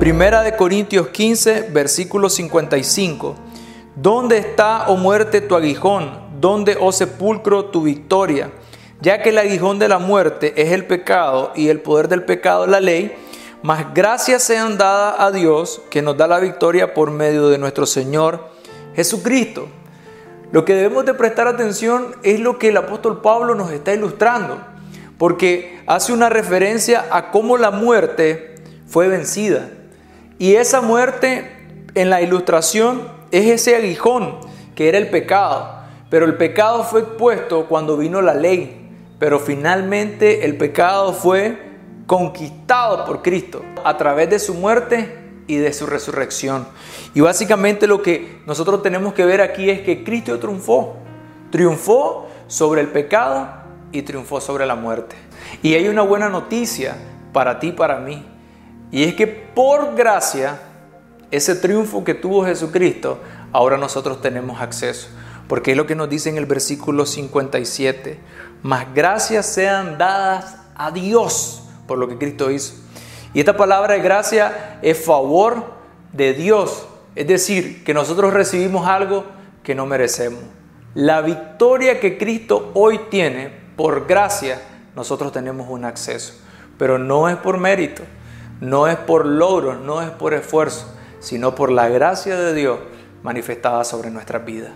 Primera de Corintios 15, versículo 55. ¿Dónde está, oh muerte, tu aguijón? ¿Dónde, oh sepulcro, tu victoria? Ya que el aguijón de la muerte es el pecado y el poder del pecado la ley, mas gracias sean dadas a Dios que nos da la victoria por medio de nuestro Señor Jesucristo. Lo que debemos de prestar atención es lo que el apóstol Pablo nos está ilustrando, porque hace una referencia a cómo la muerte fue vencida. Y esa muerte en la ilustración es ese aguijón que era el pecado. Pero el pecado fue expuesto cuando vino la ley. Pero finalmente el pecado fue conquistado por Cristo a través de su muerte y de su resurrección. Y básicamente lo que nosotros tenemos que ver aquí es que Cristo triunfó. Triunfó sobre el pecado y triunfó sobre la muerte. Y hay una buena noticia para ti y para mí. Y es que por gracia, ese triunfo que tuvo Jesucristo, ahora nosotros tenemos acceso. Porque es lo que nos dice en el versículo 57. Más gracias sean dadas a Dios por lo que Cristo hizo. Y esta palabra de gracia es favor de Dios. Es decir, que nosotros recibimos algo que no merecemos. La victoria que Cristo hoy tiene, por gracia, nosotros tenemos un acceso. Pero no es por mérito, no es por logro, no es por esfuerzo, sino por la gracia de Dios manifestada sobre nuestra vida.